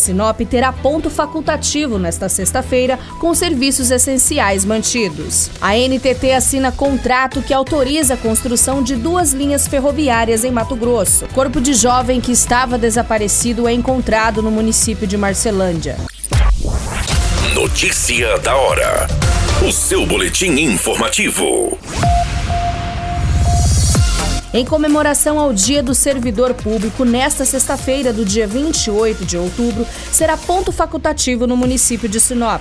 Sinop terá ponto facultativo nesta sexta-feira com serviços essenciais mantidos. A NTT assina contrato que autoriza a construção de duas linhas ferroviárias em Mato Grosso. Corpo de jovem que estava desaparecido é encontrado no município de Marcelândia. Notícia da hora. O seu boletim informativo. Em comemoração ao Dia do Servidor Público, nesta sexta-feira, do dia 28 de outubro, será ponto facultativo no município de Sinop.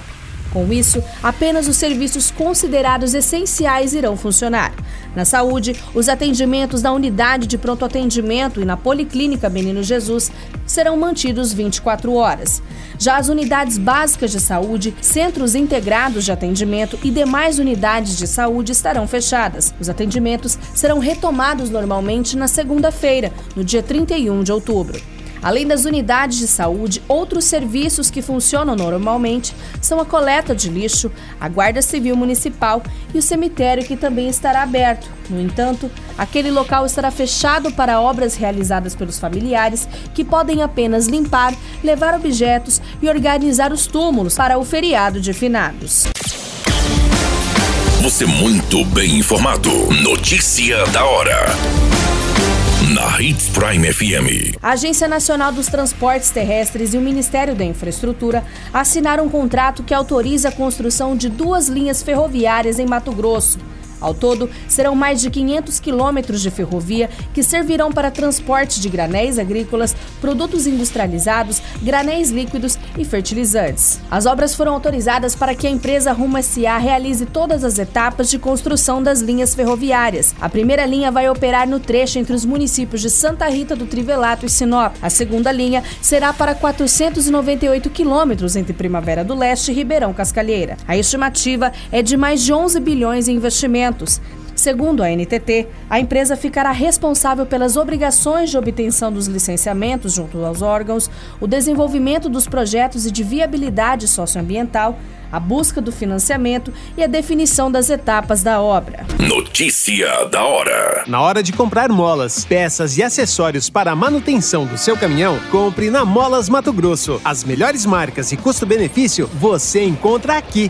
Com isso, apenas os serviços considerados essenciais irão funcionar. Na saúde, os atendimentos da unidade de pronto atendimento e na Policlínica Menino Jesus serão mantidos 24 horas. Já as unidades básicas de saúde, centros integrados de atendimento e demais unidades de saúde estarão fechadas. Os atendimentos serão retomados normalmente na segunda-feira, no dia 31 de outubro. Além das unidades de saúde, outros serviços que funcionam normalmente são a coleta de lixo, a Guarda Civil Municipal e o cemitério, que também estará aberto. No entanto, aquele local estará fechado para obras realizadas pelos familiares, que podem apenas limpar, levar objetos e organizar os túmulos para o feriado de finados. Você muito bem informado. Notícia da hora na Hits Prime FM. A Agência Nacional dos Transportes Terrestres e o Ministério da Infraestrutura assinaram um contrato que autoriza a construção de duas linhas ferroviárias em Mato Grosso. Ao todo, serão mais de 500 quilômetros de ferrovia que servirão para transporte de granéis agrícolas, produtos industrializados, granéis líquidos e fertilizantes. As obras foram autorizadas para que a empresa Rumo SA realize todas as etapas de construção das linhas ferroviárias. A primeira linha vai operar no trecho entre os municípios de Santa Rita do Trivelato e Sinop. A segunda linha será para 498 quilômetros entre Primavera do Leste e Ribeirão Cascalheira. A estimativa é de mais de 11 bilhões em investimentos Segundo a NTT, a empresa ficará responsável pelas obrigações de obtenção dos licenciamentos junto aos órgãos, o desenvolvimento dos projetos e de viabilidade socioambiental, a busca do financiamento e a definição das etapas da obra. Notícia da hora: Na hora de comprar molas, peças e acessórios para a manutenção do seu caminhão, compre na Molas Mato Grosso. As melhores marcas e custo-benefício você encontra aqui.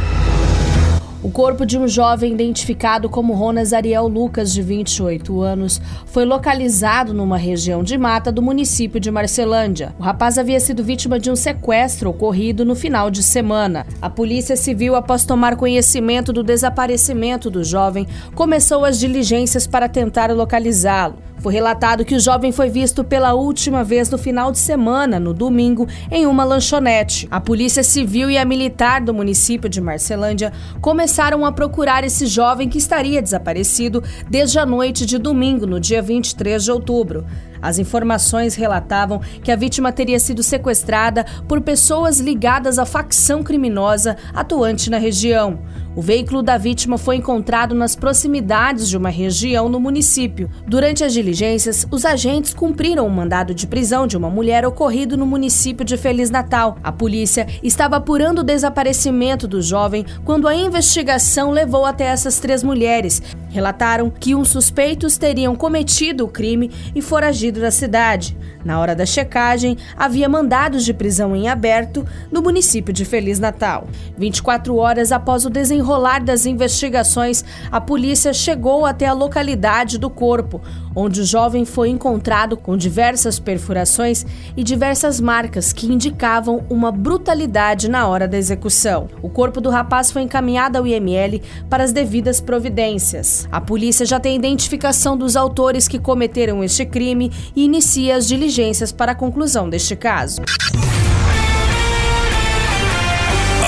O corpo de um jovem identificado como Ronas Ariel Lucas, de 28 anos, foi localizado numa região de mata do município de Marcelândia. O rapaz havia sido vítima de um sequestro ocorrido no final de semana. A Polícia Civil, após tomar conhecimento do desaparecimento do jovem, começou as diligências para tentar localizá-lo. Foi relatado que o jovem foi visto pela última vez no final de semana, no domingo, em uma lanchonete. A Polícia Civil e a Militar do município de Marcelândia começaram a procurar esse jovem que estaria desaparecido desde a noite de domingo, no dia 23 de outubro. As informações relatavam que a vítima teria sido sequestrada por pessoas ligadas à facção criminosa atuante na região. O veículo da vítima foi encontrado nas proximidades de uma região no município. Durante as diligências, os agentes cumpriram um mandado de prisão de uma mulher ocorrido no município de Feliz Natal. A polícia estava apurando o desaparecimento do jovem quando a investigação levou até essas três mulheres, relataram que uns suspeitos teriam cometido o crime e foragido da cidade. Na hora da checagem, havia mandados de prisão em aberto no município de Feliz Natal. 24 horas após o desenrolar das investigações, a polícia chegou até a localidade do corpo, onde o jovem foi encontrado com diversas perfurações e diversas marcas que indicavam uma brutalidade na hora da execução. O corpo do rapaz foi encaminhado ao IML para as devidas providências. A polícia já tem identificação dos autores que cometeram este crime e inicia as diligências para a conclusão deste caso.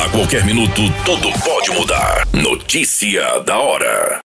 A qualquer minuto, tudo pode mudar. Notícia da hora.